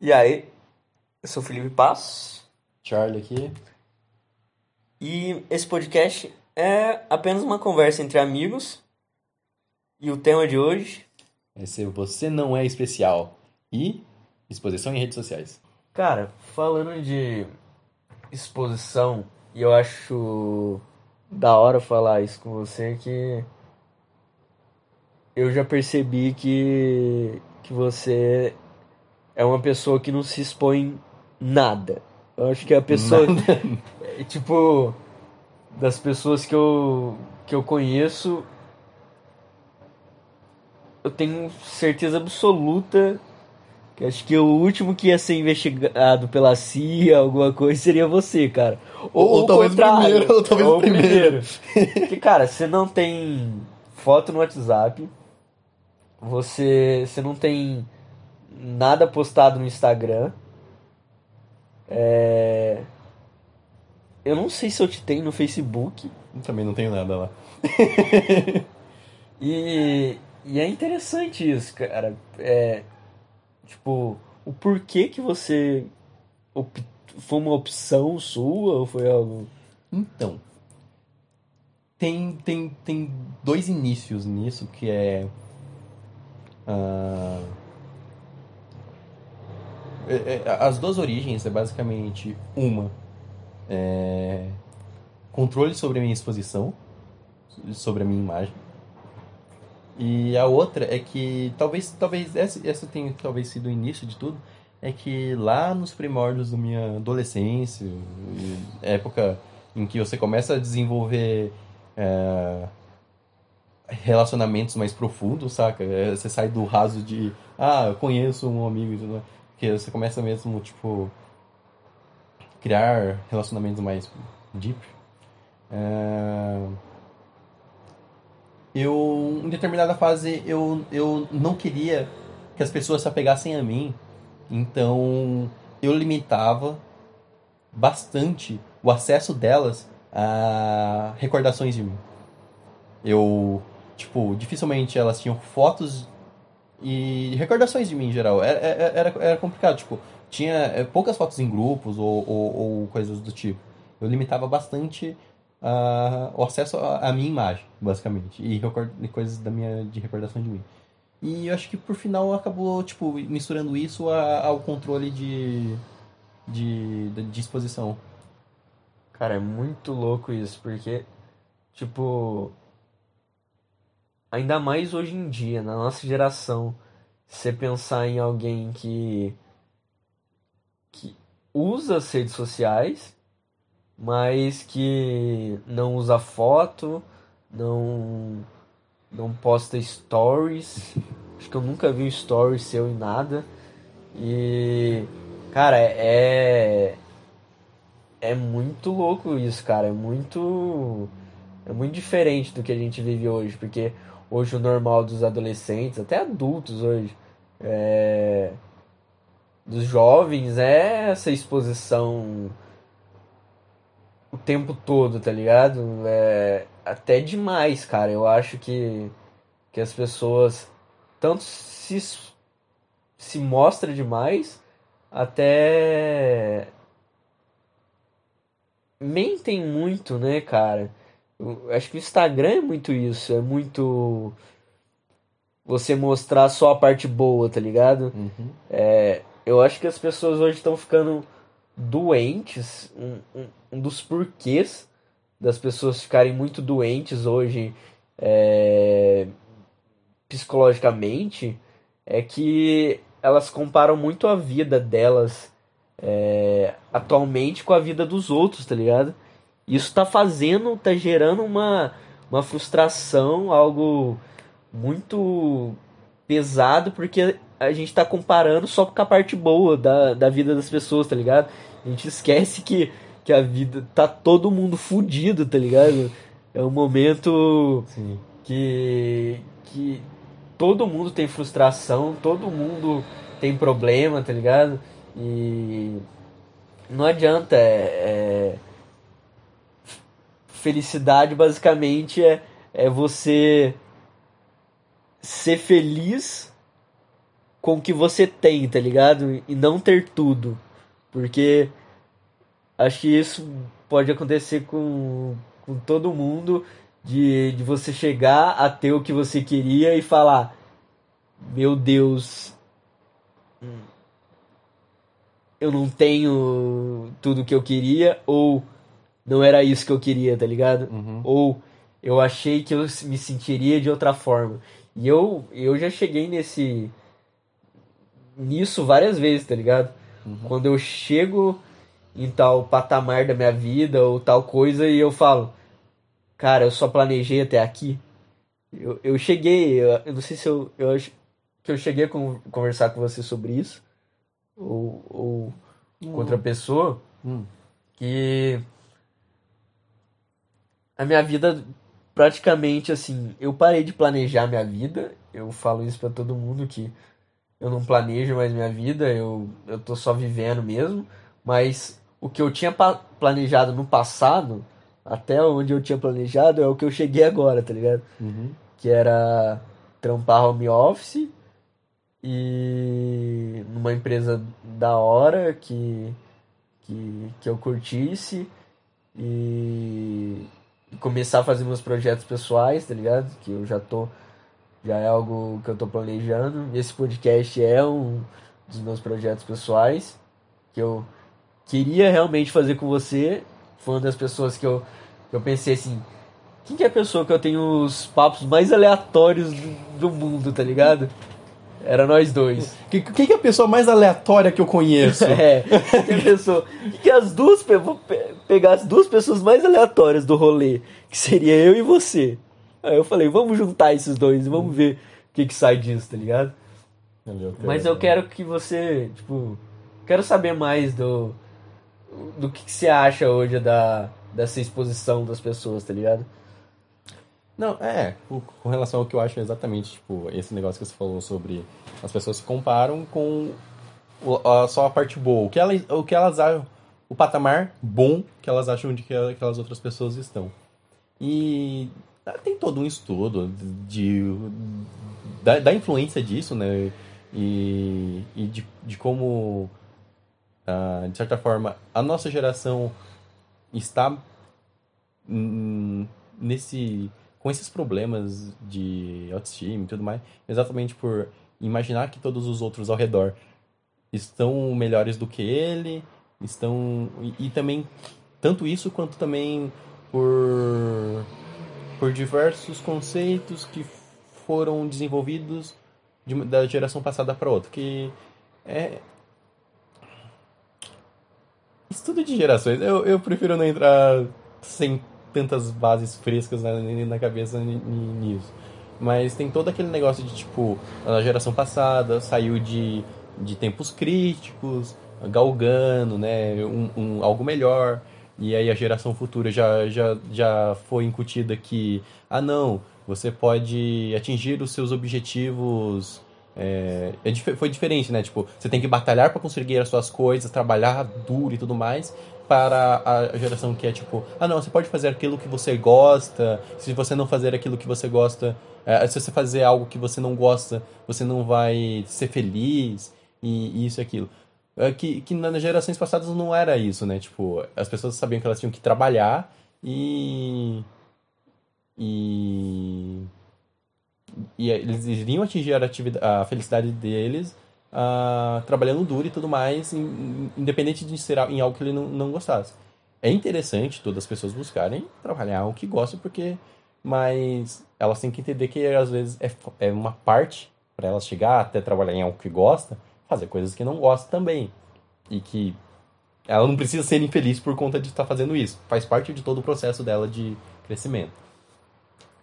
E aí, eu sou o Felipe Passos Charlie aqui. e esse podcast é apenas uma conversa entre amigos. E o tema de hoje, Vai ser Você Não É Especial e exposição em redes sociais. cara, falando de exposição, e eu acho da hora falar isso com você que eu já percebi que que você é uma pessoa que não se expõe nada. Eu acho que a pessoa É, tipo, das pessoas que eu, que eu conheço, eu tenho certeza absoluta que acho que o último que ia ser investigado pela CIA, alguma coisa, seria você, cara. Ou, Ou o talvez o primeiro, ou talvez o primeiro. Porque, cara, você não tem foto no WhatsApp, você, você não tem nada postado no Instagram. É... Eu não sei se eu te tenho no Facebook. Também não tenho nada lá. E, e é interessante isso, cara. É, tipo, o porquê que você op- foi uma opção sua ou foi algo. Então, tem, tem, tem dois inícios nisso, que é... é- as duas origens é basicamente uma é controle sobre a minha exposição, sobre a minha imagem. E a outra é que talvez talvez essa, essa tenha talvez sido o início de tudo, é que lá nos primórdios da minha adolescência, época em que você começa a desenvolver é, relacionamentos mais profundos, saca? É, Você sai do raso de, ah, eu conheço um amigo, e tudo mais. Porque você começa mesmo, tipo, criar relacionamentos mais deep. É, Eu, em determinada fase, eu, eu não queria que as pessoas se apegassem a mim, então eu limitava bastante o acesso delas a recordações de mim. Eu, tipo, dificilmente elas tinham fotos e recordações de mim em geral. Era, era, era complicado, tipo, tinha é, poucas fotos em grupos ou, ou, ou coisas do tipo. Eu limitava bastante ah, o acesso à minha imagem, basicamente, e, record- coisas da minha, de recordação de mim. E eu acho que por final acabou, tipo, misturando isso ao controle de, de, de, de exposição. Cara, é muito louco isso, porque, tipo. Ainda mais hoje em dia, na nossa geração, você pensar em alguém que. que usa as redes sociais, mas que não usa foto, não. não posta stories. Acho que eu nunca vi um story seu em nada. E. Cara, é. É muito louco isso, cara. É muito. É muito diferente do que a gente vive hoje, porque hoje o normal dos adolescentes, até adultos hoje, é, dos jovens, é essa exposição o tempo todo, tá ligado? É até demais, cara. Eu acho que, que as pessoas tanto se, se mostra demais, até mentem muito, né, cara? Eu acho que o Instagram é muito isso, é muito você mostrar só a parte boa, tá ligado? Uhum. Eu acho que as pessoas hoje estão ficando doentes. Um, um- um dos porquês das pessoas ficarem muito doentes hoje é, psicologicamente é que elas comparam muito a vida delas é, atualmente com a vida dos outros, tá ligado? Isso tá fazendo, tá gerando uma, uma frustração, algo muito pesado, porque a gente tá comparando só com a parte boa da, da vida das pessoas, tá ligado? A gente esquece que, que a vida tá todo mundo fudido, tá ligado? É um momento Sim. que, que todo mundo tem frustração, todo mundo tem problema, tá ligado? E não adianta, é, é- felicidade basicamente é, é você ser feliz com o que você tem, tá ligado? E não ter tudo. Porque acho que isso pode acontecer com, com todo mundo de, de você chegar a ter o que você queria e falar: Meu Deus, eu não tenho tudo que eu queria, ou não era isso que eu queria, tá ligado? Uhum. Ou eu achei que eu me sentiria de outra forma. E eu, eu já cheguei nesse. nisso várias vezes, tá ligado? Quando eu chego em tal patamar da minha vida ou tal coisa e eu falo, cara, eu só planejei até aqui. Eu, eu cheguei, eu, eu não sei se eu, eu acho que eu cheguei a con- conversar com você sobre isso ou, ou com outra pessoa Hum. que a minha vida praticamente assim, eu parei de planejar minha vida. Eu falo isso pra todo mundo que eu não planejo mais minha vida, eu eu tô só vivendo mesmo, mas o que eu tinha planejado no passado, até onde eu tinha planejado é o que eu cheguei agora, tá ligado? Uhum. que era trampar home office e numa empresa da hora que, que, que eu curtisse e começar a fazer meus projetos pessoais, tá ligado? Que eu já tô, já é algo que eu tô planejando. Esse podcast é um dos meus projetos pessoais que eu queria realmente fazer com você. Foi uma das pessoas que eu, que eu pensei assim, quem que é a pessoa que eu tenho os papos mais aleatórios do, do mundo, tá ligado? Era nós dois. Que- Quem que é a pessoa mais aleatória que eu conheço? É, que a pessoa. Que, que as duas. Vou pe- pegar as duas pessoas mais aleatórias do rolê, que seria eu e você. Aí eu falei, vamos juntar esses dois e vamos ver o que, que sai disso, tá ligado? Mas eu quero que você, tipo, quero saber mais do do que, que você acha hoje da dessa exposição das pessoas, tá ligado? Não, é, com relação ao que eu acho exatamente, tipo, esse negócio que você falou sobre as pessoas se comparam com a, só a parte boa, o que elas, o que elas acham, o patamar bom que elas acham de que aquelas outras pessoas estão. E ah, tem todo um estudo de, da, da influência disso, né? E, e de, de como, ah, de certa forma, a nossa geração está nesse com esses problemas de autoestima e tudo mais, exatamente por imaginar que todos os outros ao redor estão melhores do que ele, estão e, e também tanto isso quanto também por por diversos conceitos que foram desenvolvidos de da geração passada para outra, que é estudo de gerações. Eu, eu prefiro não entrar sem tantas bases frescas na, na cabeça ni- ni- nisso. Mas tem todo aquele negócio de, tipo, a geração passada saiu de, de tempos críticos, galgando, né, um, um- algo melhor. E aí a geração futura já, já, já foi incutida que, ah não, você pode atingir os seus objetivos é, é foi diferente, né? Tipo, você tem que batalhar para conseguir as suas coisas, trabalhar duro e tudo mais, para a geração que é tipo, ah não, você pode fazer aquilo que você gosta, se você não fazer aquilo que você gosta, é, se você fazer algo que você não gosta, você não vai ser feliz, e, e isso e aquilo. É, que, que nas gerações passadas não era isso, né? Tipo, as pessoas sabiam que elas tinham que trabalhar e. E e eles iriam atingir a, a felicidade deles ah, trabalhando duro e tudo mais, in- independente de ser em algo que ele não, não gostasse. É interessante todas as pessoas buscarem trabalhar o que gostam, porque mas elas têm que entender que às vezes é, é uma parte para elas chegar até trabalhar em algo que gosta, fazer coisas que não gosta também. E que ela não precisa ser infeliz por conta de estar fazendo isso. Faz parte de todo o processo dela de crescimento.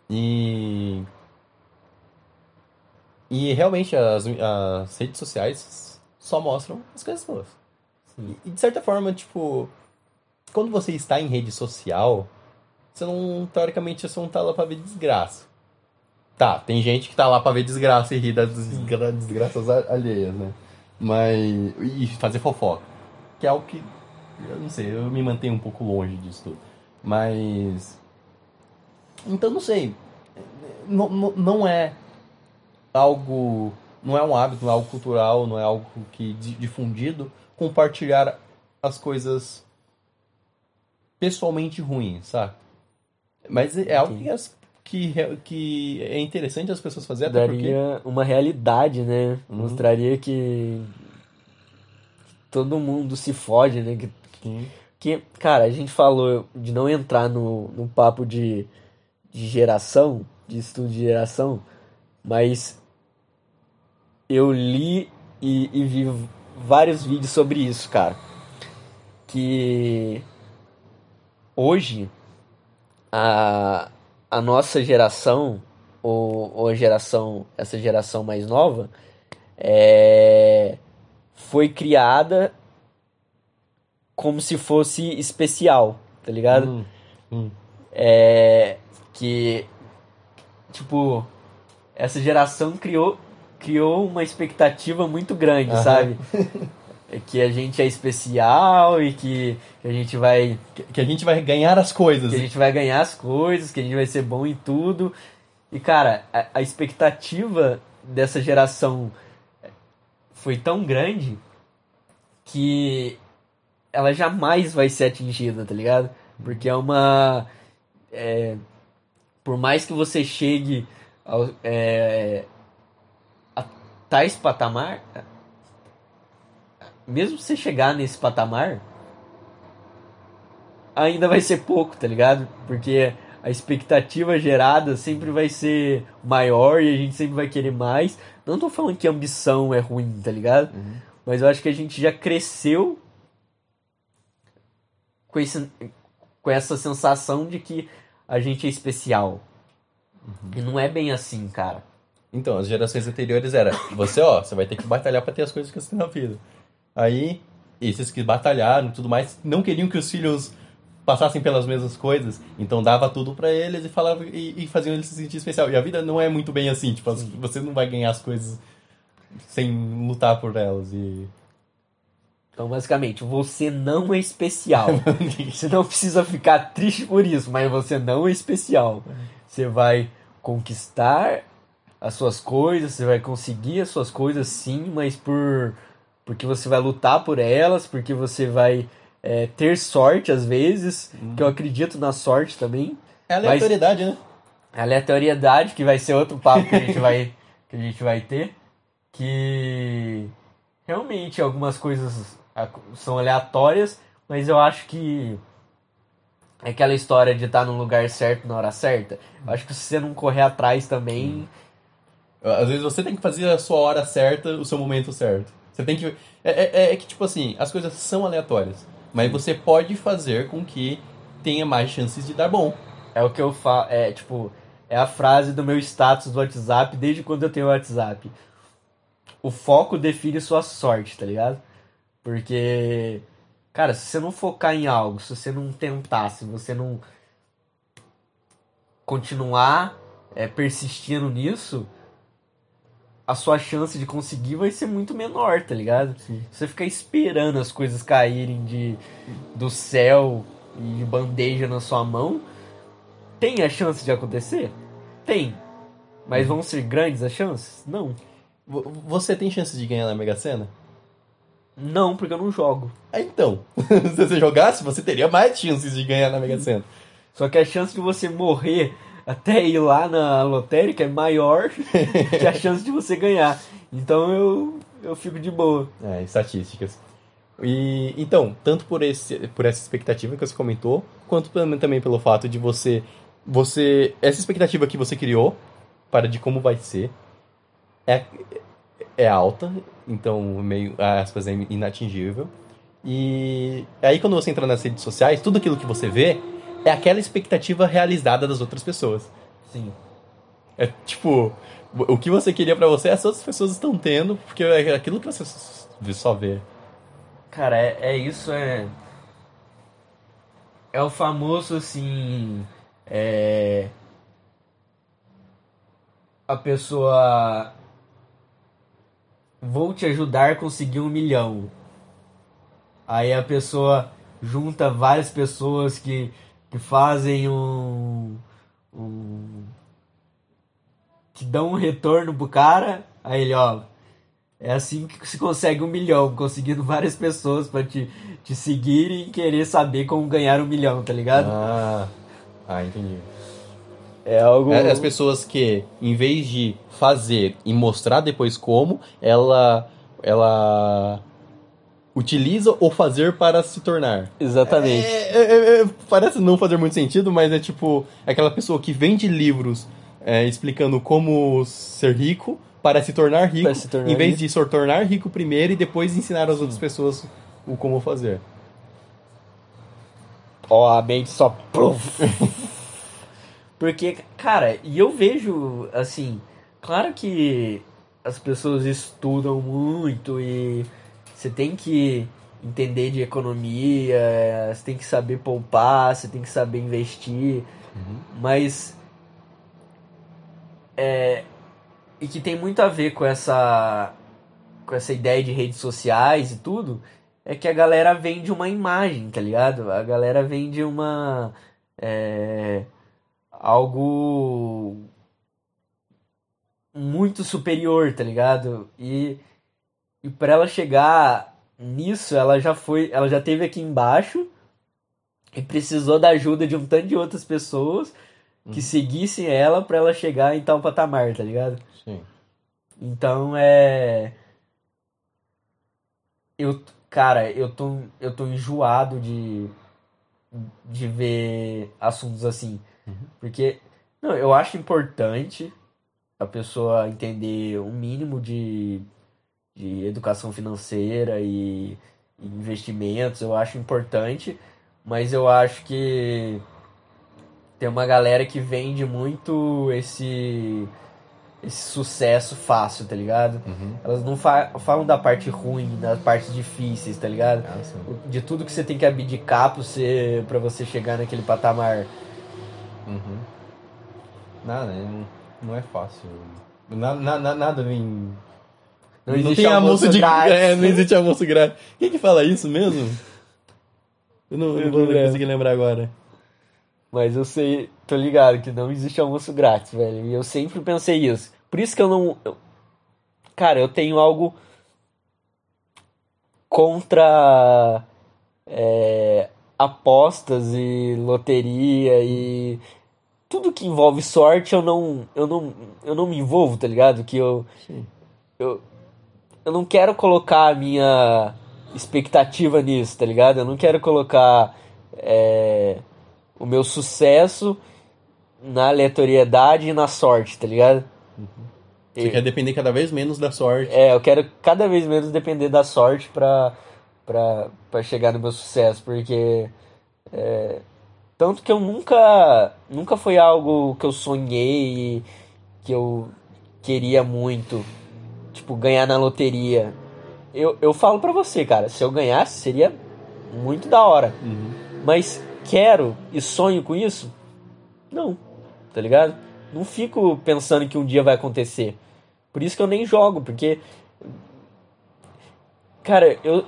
E e realmente as, as redes sociais só mostram as coisas boas. E, e de certa forma, tipo, quando você está em rede social, você não, teoricamente, você não tá lá pra ver desgraça. Tá, tem gente que tá lá pra ver desgraça e rir das desgra- desgraças alheias, né? Mas. E fazer fofoca. Que é algo que. Eu não sei, eu me mantenho um pouco longe disso tudo. Mas. Então, não sei. Não, não é algo não é um hábito, não é algo cultural, não é algo que difundido compartilhar as coisas pessoalmente ruins, sabe? Mas é algo que, as, que, que é interessante as pessoas fazerem. Daria porque... uma realidade, né? Uhum. Mostraria que todo mundo se fode, né? Que, que, cara, a gente falou de não entrar no, no papo de, de geração, de estudo de geração, mas eu li e, e vi vários vídeos sobre isso, cara. Que hoje a, a nossa geração, ou, ou a geração, essa geração mais nova, é, foi criada como se fosse especial, tá ligado? Hum, hum. É, que, tipo, essa geração criou, criou uma expectativa muito grande, Aham. sabe? que a gente é especial e que, que a gente vai. Que a gente vai ganhar as coisas. Que a gente vai ganhar as coisas, que a gente vai ser bom em tudo. E, cara, a, a expectativa dessa geração foi tão grande que ela jamais vai ser atingida, tá ligado? Porque é uma. É, por mais que você chegue ao, é, tais patamar, mesmo você chegar nesse patamar, ainda vai ser pouco, tá ligado? Porque a expectativa gerada sempre vai ser maior e a gente sempre vai querer mais. Não tô falando que ambição é ruim, tá ligado? Uhum. Mas eu acho que a gente já cresceu com, esse, com essa sensação de que a gente é especial. Uhum. E não é bem assim, cara. Então, as gerações anteriores era você, ó, você vai ter que batalhar para ter as coisas que você tem na vida. Aí, esses que batalharam e tudo mais, não queriam que os filhos passassem pelas mesmas coisas, então dava tudo para eles e falava e, e, faziam eles se sentir especial. E a vida não é muito bem assim, tipo, você não vai ganhar as coisas sem lutar por elas e então, basicamente, você não é especial. você não precisa ficar triste por isso, mas você não é especial. Você vai conquistar as suas coisas, você vai conseguir as suas coisas sim, mas por porque você vai lutar por elas, porque você vai é, ter sorte às vezes, uhum. que eu acredito na sorte também. É aleatoriedade, mas, né? É aleatoriedade, que vai ser outro papo que a gente vai, que a gente vai ter. Que realmente algumas coisas são aleatórias, mas eu acho que é aquela história de estar no lugar certo na hora certa. Eu acho que se você não correr atrás também. Às vezes você tem que fazer a sua hora certa, o seu momento certo. Você tem que. É, é, é que, tipo assim, as coisas são aleatórias. Mas você pode fazer com que tenha mais chances de dar bom. É o que eu falo. É tipo. É a frase do meu status do WhatsApp desde quando eu tenho o WhatsApp. O foco define sua sorte, tá ligado? Porque, cara, se você não focar em algo, se você não tentar, se você não continuar é, persistindo nisso, a sua chance de conseguir vai ser muito menor, tá ligado? Sim. Você ficar esperando as coisas caírem de, do céu e de bandeja na sua mão, tem a chance de acontecer? Tem. Mas vão ser grandes as chances? Não. Você tem chance de ganhar na Mega Sena? Não, porque eu não jogo. Ah, então. Se você jogasse, você teria mais chances de ganhar na Mega Sena. Só que a chance de você morrer até ir lá na lotérica é maior que a chance de você ganhar. Então eu, eu fico de boa. É, estatísticas. E então, tanto por, esse, por essa expectativa que você comentou, quanto também pelo fato de você. você Essa expectativa que você criou para de como vai ser é, é alta, então meio aspas é inatingível. E aí quando você entra nas redes sociais, tudo aquilo que você vê é aquela expectativa realizada das outras pessoas. Sim. É tipo, o que você queria para você, as outras pessoas estão tendo, porque é aquilo que você só vê. Cara, é, é isso, é. É o famoso assim. É. A pessoa vou te ajudar a conseguir um milhão. Aí a pessoa junta várias pessoas que, que fazem um, um. que dão um retorno pro cara. Aí ele, ó, É assim que se consegue um milhão, conseguindo várias pessoas pra te, te seguirem e querer saber como ganhar um milhão, tá ligado? Ah, ah entendi. É algo. É, As pessoas que, em vez de fazer e mostrar depois como, ela, ela utiliza o fazer para se tornar. Exatamente. É, é, é, parece não fazer muito sentido, mas é tipo aquela pessoa que vende livros é, explicando como ser rico para se tornar rico, se tornar em vez rico. de se tornar rico primeiro e depois ensinar às outras pessoas o como fazer. Ó, a mente só. Porque, cara, e eu vejo, assim, claro que as pessoas estudam muito e você tem que entender de economia, você tem que saber poupar, você tem que saber investir, mas. É. E que tem muito a ver com essa. com essa ideia de redes sociais e tudo é que a galera vende uma imagem, tá ligado? A galera vende uma. é, algo muito superior, tá ligado? E, e para ela chegar nisso, ela já foi. Ela já teve aqui embaixo e precisou da ajuda de um tanto de outras pessoas que seguissem ela pra ela chegar em tal patamar, tá ligado? Sim. Então é. Eu, cara, eu tô, eu tô enjoado de, de ver assuntos assim. Porque, não, eu acho importante a pessoa entender um mínimo de, de educação financeira e, e investimentos. Eu acho importante, mas eu acho que tem uma galera que vende muito esse esse sucesso fácil, tá ligado? Uhum. Elas não fa- falam da parte ruim, das partes difíceis, tá ligado? Ah. De tudo que você tem que abdicar pra você, pra você chegar naquele patamar. Uhum. Nada, não, não é fácil. Na, na, na- nada vem. Não existe tem almoço almoço de grátis. É, não existe almoço grátis. Quem que fala isso mesmo? Eu não, eu não vou não lembro. conseguir lembrar agora. Mas eu sei, tô ligado que não existe almoço grátis, velho. E eu sempre pensei isso. Por isso que eu não. eu- cara, eu tenho algo contra é, apostas e loteria e tudo que envolve sorte eu não, eu não, eu não me envolvo, tá ligado? Que eu, Sim. eu, eu não quero colocar a minha expectativa nisso, tá ligado? Eu não quero colocar é, o meu sucesso na aleatoriedade e na sorte, tá ligado? Você E- quer depender cada vez menos da sorte. é, eu quero cada vez menos depender da sorte pra, pra, pra chegar no meu sucesso, porque é, tanto que eu nunca nunca foi algo que eu sonhei e que eu queria muito, tipo, ganhar na loteria. Eu, eu falo pra você, cara, se eu ganhasse seria muito da hora, Uhum. mas quero e sonho com isso? Não, tá ligado? Não fico pensando que um dia vai acontecer. Por isso que eu nem jogo, porque. Cara, eu,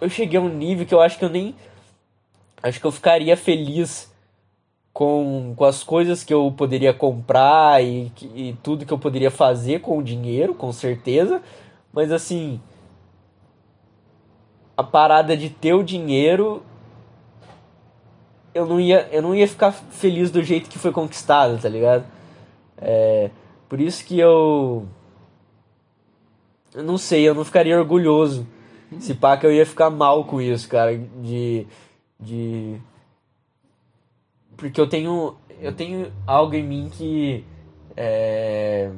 eu cheguei a um nível que eu acho que eu nem. Acho que eu ficaria feliz com, com as coisas que eu poderia comprar e, e tudo que eu poderia fazer com o dinheiro, com certeza. Mas assim. A parada de ter o dinheiro. Eu não ia, eu não ia ficar feliz do jeito que foi conquistado, tá ligado? É, por isso que eu. Eu não sei, eu não ficaria orgulhoso. Se pá, que eu ia ficar mal com isso, cara. De. De. Porque eu tenho. Eu tenho algo em mim que. É.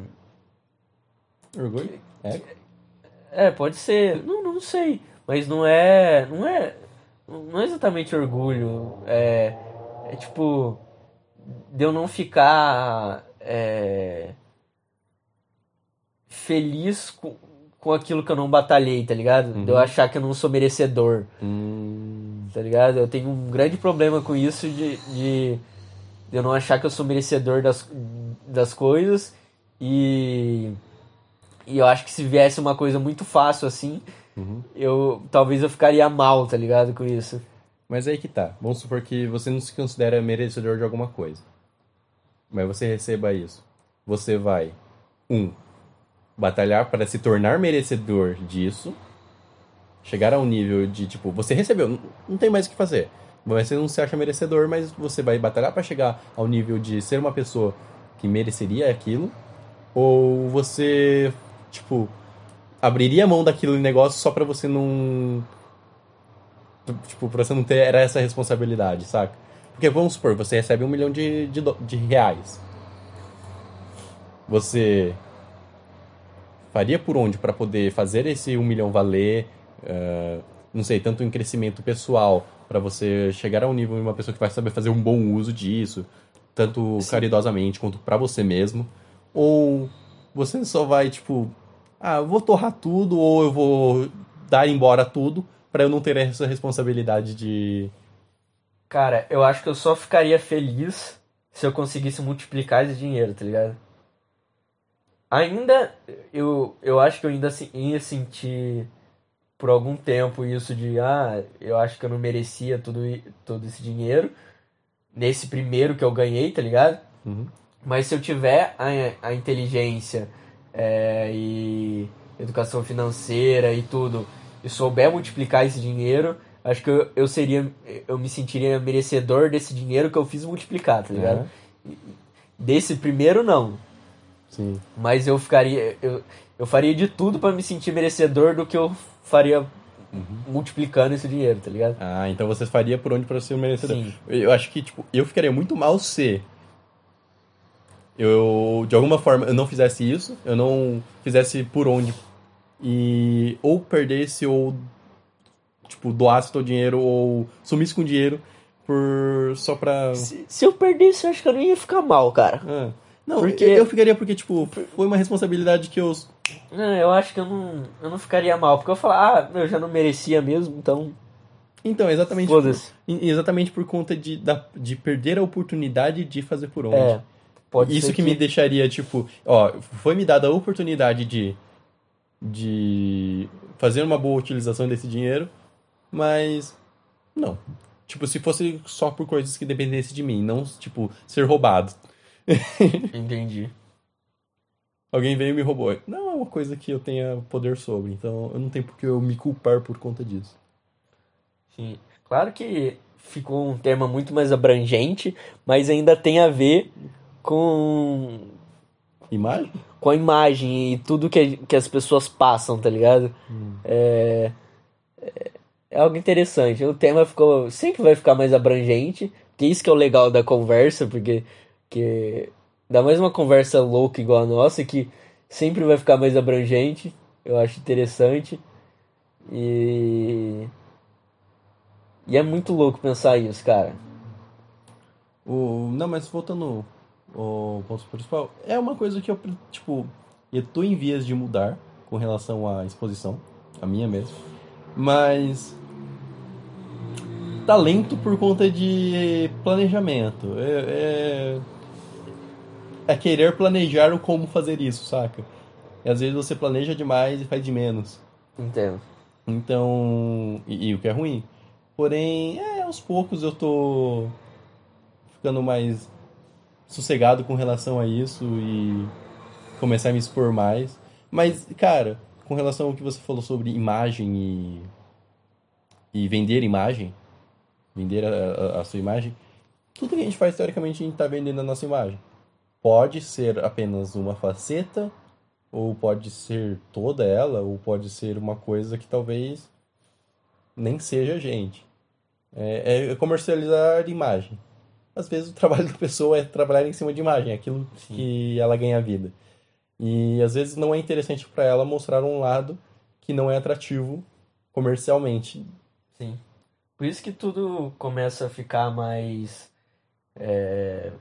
Orgulho? É? É, pode ser. Não, não sei. Mas não é. Não é. Não é exatamente orgulho. É. É tipo. De eu não ficar. É, feliz com, com aquilo que eu não batalhei, tá ligado? De eu achar que eu não sou merecedor, Hum, tá ligado? Eu tenho um grande problema com isso de, de, eu não achar que eu sou merecedor das, das coisas e. E eu acho que se viesse uma coisa muito fácil assim, uhum. eu talvez eu ficaria mal, tá ligado, com isso. Mas aí que tá. Vamos supor que você não se considera merecedor de alguma coisa. Mas você receba isso. Você vai, um, batalhar para se tornar merecedor disso, chegar a um nível de tipo, você recebeu, não- tem mais o que fazer. Você não se acha merecedor, mas você vai batalhar para chegar ao nível de ser uma pessoa que mereceria aquilo, ou você, tipo, abriria mão daquele negócio só pra você não tipo, pra você não ter era essa responsabilidade, saca? Porque vamos supor, você recebe um milhão de, de, de reais. Você faria por onde para poder fazer esse um milhão valer? Eh, não sei, tanto em crescimento pessoal, para você chegar a um nível de uma pessoa que vai saber fazer um bom uso disso, tanto caridosamente quanto para você mesmo? Ou você só vai, tipo, ah, eu vou torrar tudo ou eu vou dar embora tudo para eu não ter essa responsabilidade de. Cara, eu acho que eu só ficaria feliz se eu conseguisse multiplicar esse dinheiro, tá ligado? Ainda, eu, eu acho que eu ainda ia sentir por algum tempo isso de, ah, eu acho que eu não merecia tudo, todo esse dinheiro nesse primeiro que eu ganhei, tá ligado? Uhum. Mas se eu tiver a, a inteligência é, e educação financeira e tudo, e souber multiplicar esse dinheiro, acho que eu, eu seria, eu me sentiria merecedor desse dinheiro que eu fiz multiplicar, tá ligado? Desse primeiro não, Sim. mas eu ficaria, eu, eu faria de tudo pra me sentir merecedor do que eu faria multiplicando esse dinheiro, tá ligado? Ah, então você faria por onde para ser um merecedor. Sim. Eu acho que, tipo, eu ficaria muito mal se eu, de alguma forma, eu não fizesse isso, eu não fizesse por onde e ou perdesse ou, tipo, doasse todo o dinheiro ou sumisse com o dinheiro por só pra... Se, se eu perdesse, eu acho que eu não ia ficar mal, cara. Ah. Não, Porque- eu ficaria porque, tipo, foi uma responsabilidade que eu... Não, eu acho que eu não, eu não ficaria mal, porque eu falar, ah, eu já não merecia mesmo, então Então, exatamente... por- exatamente por conta de, da, de perder a oportunidade de fazer por onde. É, pode Isso ser que, me deixaria, tipo, ó, foi me dada a oportunidade de, de fazer uma boa utilização desse dinheiro, mas não. Tipo, se fosse só por coisas que dependessem de mim, não, tipo, ser roubado. Entendi. Alguém veio e me roubou. Não é uma coisa que eu tenha poder sobre, então eu não tenho por que eu me culpar por conta disso. Sim. Claro que ficou um tema muito mais abrangente, mas ainda tem a ver com, Imagem? com a imagem e tudo que, que as pessoas passam, tá ligado? É, é, é algo interessante. O tema ficou, sempre vai ficar mais abrangente, que isso que é o legal da conversa, porque que dá mais uma conversa louca igual a nossa, que sempre vai ficar mais abrangente. Eu acho interessante. E. E é muito louco pensar isso, cara. O, não, mas voltando ao ponto principal, é uma coisa que eu, tipo, eu tô em vias de mudar com relação à exposição, a minha mesmo, mas talento por conta de planejamento, é, é, é querer planejar o como fazer isso, saca? E às vezes você planeja demais e faz de menos. Entendo. Então, e, e o que é ruim. Porém, é, aos poucos eu tô ficando mais sossegado com relação a isso e começar a me expor mais. Mas, cara, com relação ao que você falou sobre imagem e, e vender imagem, vender a, a- a sua imagem, tudo que a gente faz, teoricamente, a gente tá vendendo a nossa imagem. Pode ser apenas uma faceta, ou pode ser toda ela, ou pode ser uma coisa que talvez nem seja a gente. É, é comercializar imagem. Às vezes o trabalho da pessoa é trabalhar em cima de imagem, é aquilo que ela ganha vida. E às vezes não é interessante para ela mostrar um lado que não é atrativo comercialmente. Sim. Por isso que tudo começa a ficar mais é,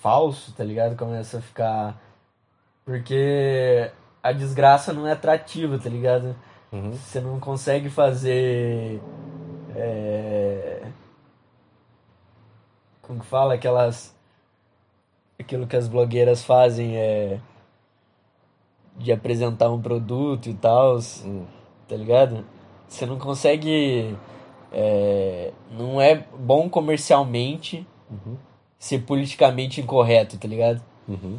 falso, tá ligado? Começa a ficar. Porque a desgraça não é atrativa, tá ligado? Uhum. Você não consegue fazer. é, Como que fala? Aquelas. Aquilo que as blogueiras fazem é. De apresentar um produto e tal, Hum. tá ligado? Você não consegue. é, Não é bom comercialmente Uhum. Ser politicamente incorreto, tá ligado? Uhum.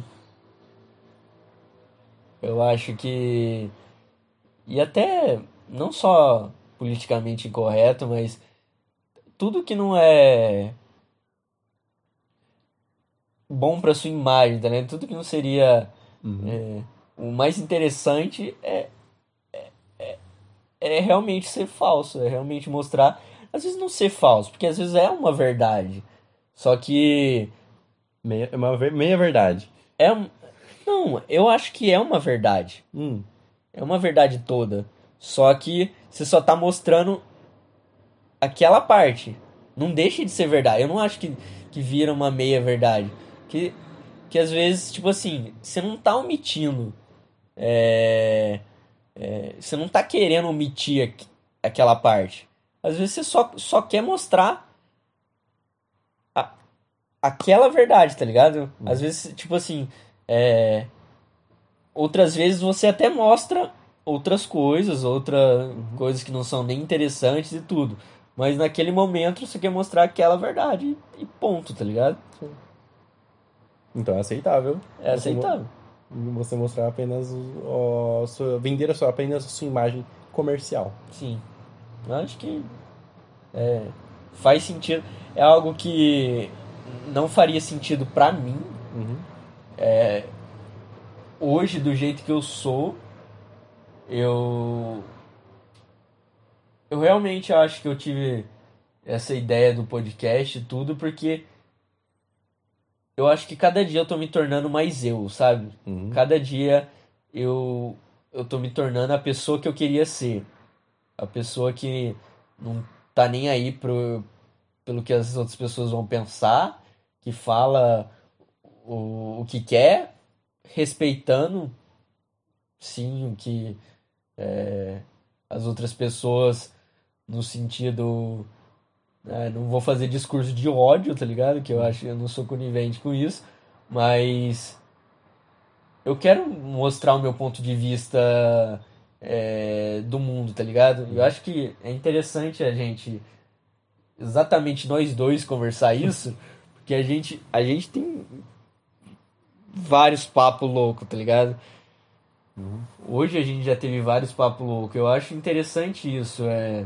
Eu acho que. E até não só politicamente incorreto, mas tudo que não é bom para sua imagem, tá ligado? Tudo que não seria Uhum. é, o mais interessante é, é, é, é realmente ser falso, é realmente mostrar, às vezes não ser falso, porque às vezes é uma verdade. Só que Meia, é uma meia verdade. é um, não, eu acho que é uma verdade. Hum. É uma verdade toda. Só que você só tá mostrando aquela parte. Não deixa de ser verdade. Eu não acho que, que vira uma meia verdade. Que, que às vezes, tipo assim, você não tá omitindo. É, é, você não tá querendo omitir aqu- aquela parte. Às vezes você só, só quer mostrar aquela verdade, tá ligado? Às vezes, tipo assim, é, outras vezes você até mostra outras coisas, outras coisas que não são nem interessantes e tudo. Mas naquele momento você quer mostrar aquela verdade e ponto, tá ligado? Então é aceitável. É aceitável. Você mostrar apenas o, sua, vender a sua, apenas a sua imagem comercial. Sim. Eu acho que é, faz sentido. É algo que não faria sentido pra mim Uhum. hoje, do jeito que eu sou. Eu. Eu realmente acho que eu tive essa ideia do podcast e tudo, porque eu acho que cada dia eu tô me tornando mais eu, sabe? Uhum. Cada dia eu, eu tô me tornando a pessoa que eu queria ser. A pessoa que não tá nem aí pro, pelo que as outras pessoas vão pensar, que fala o, o que quer, respeitando, sim, o que é, as outras pessoas, no sentido. né, não vou fazer discurso de ódio, tá ligado? Que eu acho que eu não sou conivente com isso, mas eu quero mostrar o meu ponto de vista é, do mundo, tá ligado? Eu acho que é interessante a gente, exatamente nós dois, conversar isso, porque a gente, a gente tem vários papos loucos, tá ligado? Hoje a gente já teve vários papos loucos. Eu acho interessante isso. É...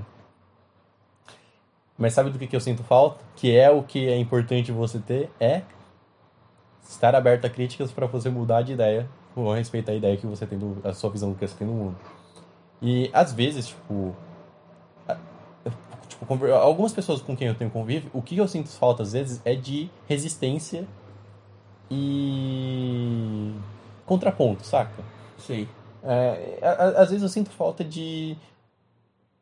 Mas sabe do que, que eu sinto falta? Que é o que é importante você ter? É estar aberto a críticas para você mudar de ideia ou respeitar a ideia que você tem, do, a sua visão do que você tem no mundo. E às vezes, tipo, tipo, conver- algumas pessoas com quem eu tenho convívio, o que eu sinto falta às vezes é de resistência e contraponto, saca? Sei. É, às vezes eu sinto falta de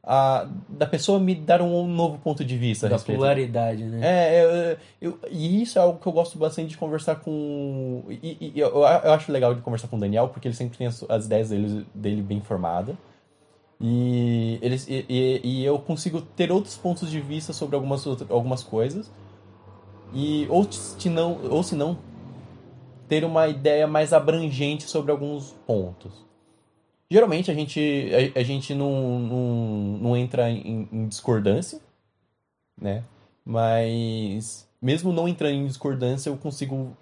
a, da pessoa me dar um novo ponto de vista Da polaridade, né? É, eu, eu- e isso é algo que eu gosto bastante de conversar com. E, e eu, eu acho legal de conversar com o Daniel, porque ele sempre tem as, as ideias dele, dele bem formadas. E, eles, e, e- e eu consigo ter outros pontos de vista sobre algumas, algumas coisas. E, ou, se não, ou se não, ter uma ideia mais abrangente sobre alguns pontos. Geralmente a gente, a, a gente não, não, não entra em, em discordância, né? Mas mesmo não entrando em discordância, eu consigo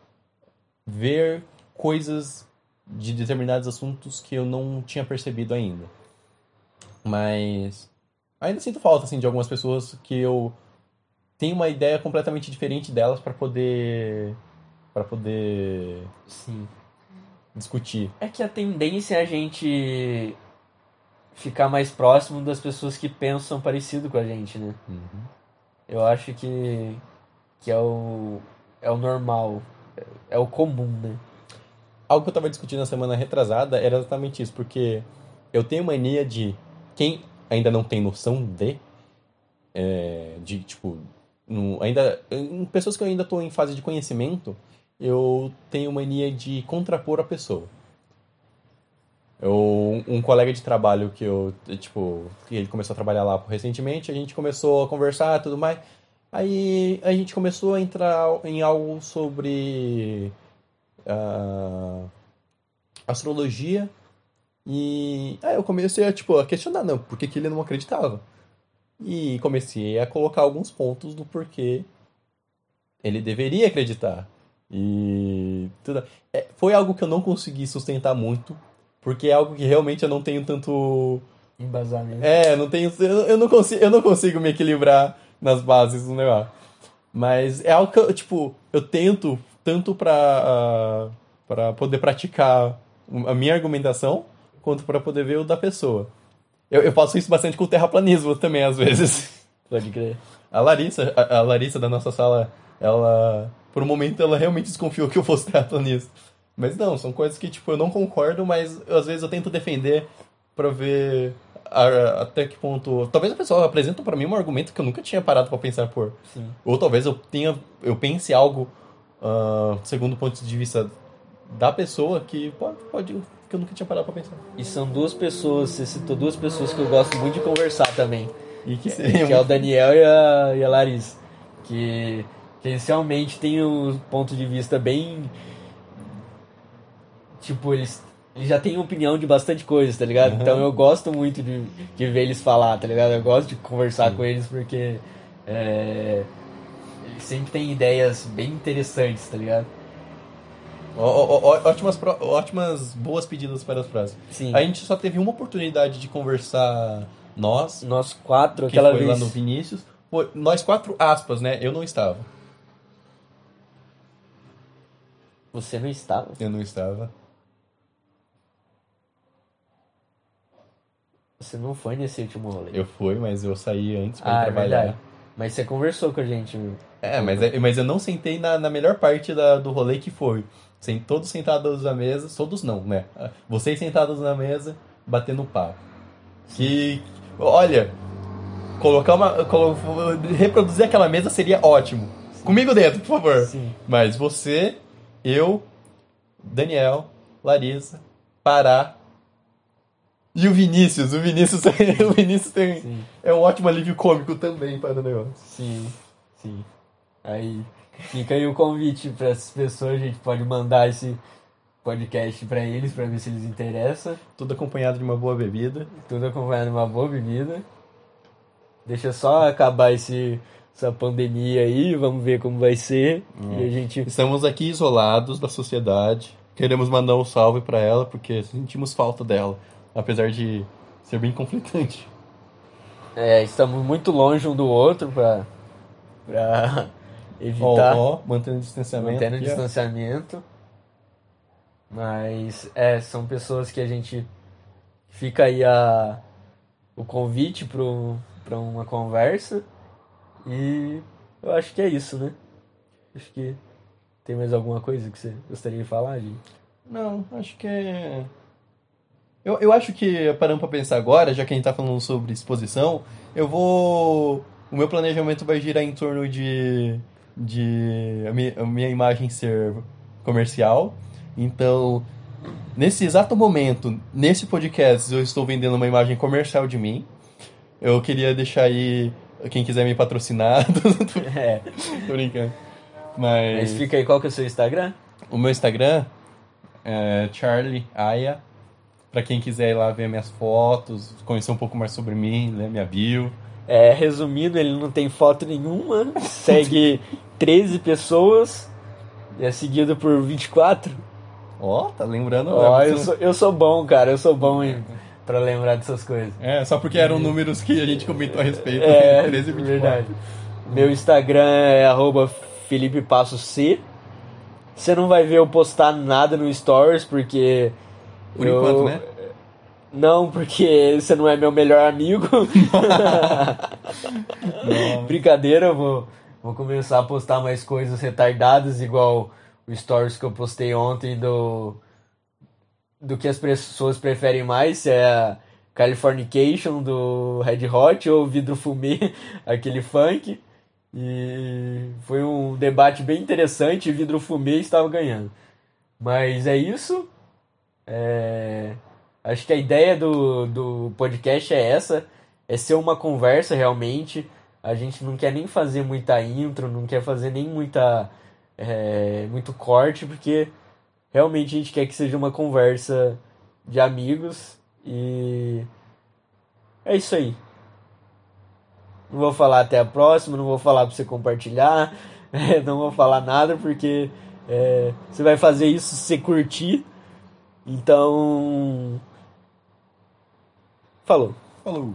ver coisas de determinados assuntos que eu não tinha percebido ainda. Mas ainda sinto falta assim de algumas pessoas que eu tenho uma ideia completamente diferente delas para poder para poder Sim. discutir. É que a tendência é a gente ficar mais próximo das pessoas que pensam parecido com a gente, né? Eu acho que, que é o, é o normal, é o comum, né? Algo que eu tava discutindo na semana retrasada era exatamente isso, porque eu tenho mania de quem ainda não tem noção de, é, de tipo, no- ainda em pessoas que eu ainda tô em fase de conhecimento, eu tenho mania de contrapor a pessoa. Eu, um colega de trabalho que eu, tipo, que ele começou a trabalhar lá recentemente, a gente começou a conversar e tudo mais. Aí a gente começou a entrar em algo sobre ah, astrologia e aí eu comecei a, tipo, a questionar, não, por que, que ele não acreditava? E comecei a colocar alguns pontos do porquê ele deveria acreditar. E tudo. é, foi algo que eu não consegui sustentar muito porque é algo que realmente eu não tenho tanto. Embasamento. É, não tenho. Eu, eu não consigo, eu não consigo me equilibrar nas bases do negócio. Mas é algo que eu, tipo, eu tento tanto pra, uh, pra poder praticar a minha argumentação, quanto pra poder ver o da pessoa. Eu, eu faço isso bastante com o terraplanismo também, às vezes. Pode crer. A Larissa, a, a Larissa da nossa sala, ela. Por um momento ela realmente desconfiou que eu fosse terraplanista. Mas não, são coisas que, tipo, eu não concordo, mas às vezes eu tento defender pra ver a, até que ponto. Talvez a pessoa apresenta para mim um argumento que eu nunca tinha parado para pensar por. Sim. Ou talvez eu tenha. Eu pense algo uh, segundo o ponto de vista da pessoa que pode, pode que eu nunca tinha parado pra pensar. E são duas pessoas, você citou duas pessoas que eu gosto muito de conversar também. E que, que é o Daniel e a, e a Larissa. Que, que eles realmente têm um ponto de vista bem. Tipo, eles, eles já têm opinião de bastante coisa, tá ligado? Uhum. Então eu gosto muito de, de ver eles falar, tá ligado? Eu gosto de conversar Sim. com eles porque. É, eles sempre têm ideias bem interessantes, tá ligado? Ó, ó, ó, ótimas, ótimas, boas pedidas para as frases. Sim. A gente só teve uma oportunidade de conversar nós. Nós quatro, que aquela foi vez. lá no Vinícius. Pô, nós quatro, aspas, né? Eu não estava. Você não estava? Eu não estava. Você não foi nesse último rolê. Eu fui, mas eu saí antes para ah, trabalhar. É verdade. Mas você conversou com a gente. É, mas, mas eu não sentei na, na melhor parte da, do rolê que foi. Sem, todos sentados na mesa, todos não, né? Vocês sentados na mesa, batendo papo. Que, olha, colocar uma. Colo, reproduzir aquela mesa seria ótimo. Sim. Comigo dentro, por favor. Sim. Mas você, eu, Daniel, Larissa, Pará, e o Vinícius, o Vinícius, o Vinícius tem, sim. é um ótimo alívio cômico também para o negócio. Sim, sim. Aí fica aí o convite para essas pessoas, a gente pode mandar esse podcast para eles para ver se eles interessam. Tudo acompanhado de uma boa bebida. Tudo acompanhado de uma boa bebida. Deixa só acabar esse essa pandemia aí, vamos ver como vai ser. Hum. E a gente estamos aqui isolados da sociedade. Queremos mandar um salve para ela porque sentimos falta dela apesar de ser bem conflitante. É, estamos muito longe um do outro para para evitar ó, ó, mantendo o distanciamento. Mantendo o distanciamento. Mas é, são pessoas que a gente fica aí a o convite para uma conversa e eu acho que é isso, né? Acho que tem mais alguma coisa que você gostaria de falar, gente? Não, acho que é eu, eu acho que, parando pra pensar agora, já que a gente tá falando sobre exposição, eu vou. O meu planejamento vai girar em torno de. De a minha, a minha imagem ser comercial. Então, nesse exato momento, nesse podcast, eu estou vendendo uma imagem comercial de mim. Eu queria deixar aí quem quiser me patrocinar. é. Tô brincando. Mas... Mas fica aí, qual que é o seu Instagram? O meu Instagram é Charlie Aya para quem quiser ir lá ver minhas fotos, conhecer um pouco mais sobre mim, ler minha bio. É, resumindo, ele não tem foto nenhuma, segue 13 pessoas e é seguido por 24. Ó, oh, tá lembrando? Ó, oh, eu, sou, eu sou bom, cara, eu sou bom em, pra lembrar dessas coisas. É, só porque eram números que a gente comentou a respeito. É, 13 e 24. verdade. Meu Instagram é arroba Felipe Passo C. Você não vai ver eu postar nada no Stories, porque por eu... enquanto, né? Não, porque você não é meu melhor amigo. Brincadeira, eu vou, vou começar a postar mais coisas retardadas, igual o stories que eu postei ontem do do que as pessoas preferem mais, se é a Californication do Red Hot ou Vidro Fumê, aquele funk. E foi um debate bem interessante, Vidro Fumê estava ganhando. Mas é isso. É... Acho que a ideia do, do podcast é essa, é ser uma conversa realmente. A gente não quer nem fazer muita intro, não quer fazer nem muita é, muito corte, porque realmente a gente quer que seja uma conversa de amigos e é isso aí. Não vou falar até a próxima, não vou falar para você compartilhar, não vou falar nada porque é, você vai fazer isso se curtir Então. Falou. Falou.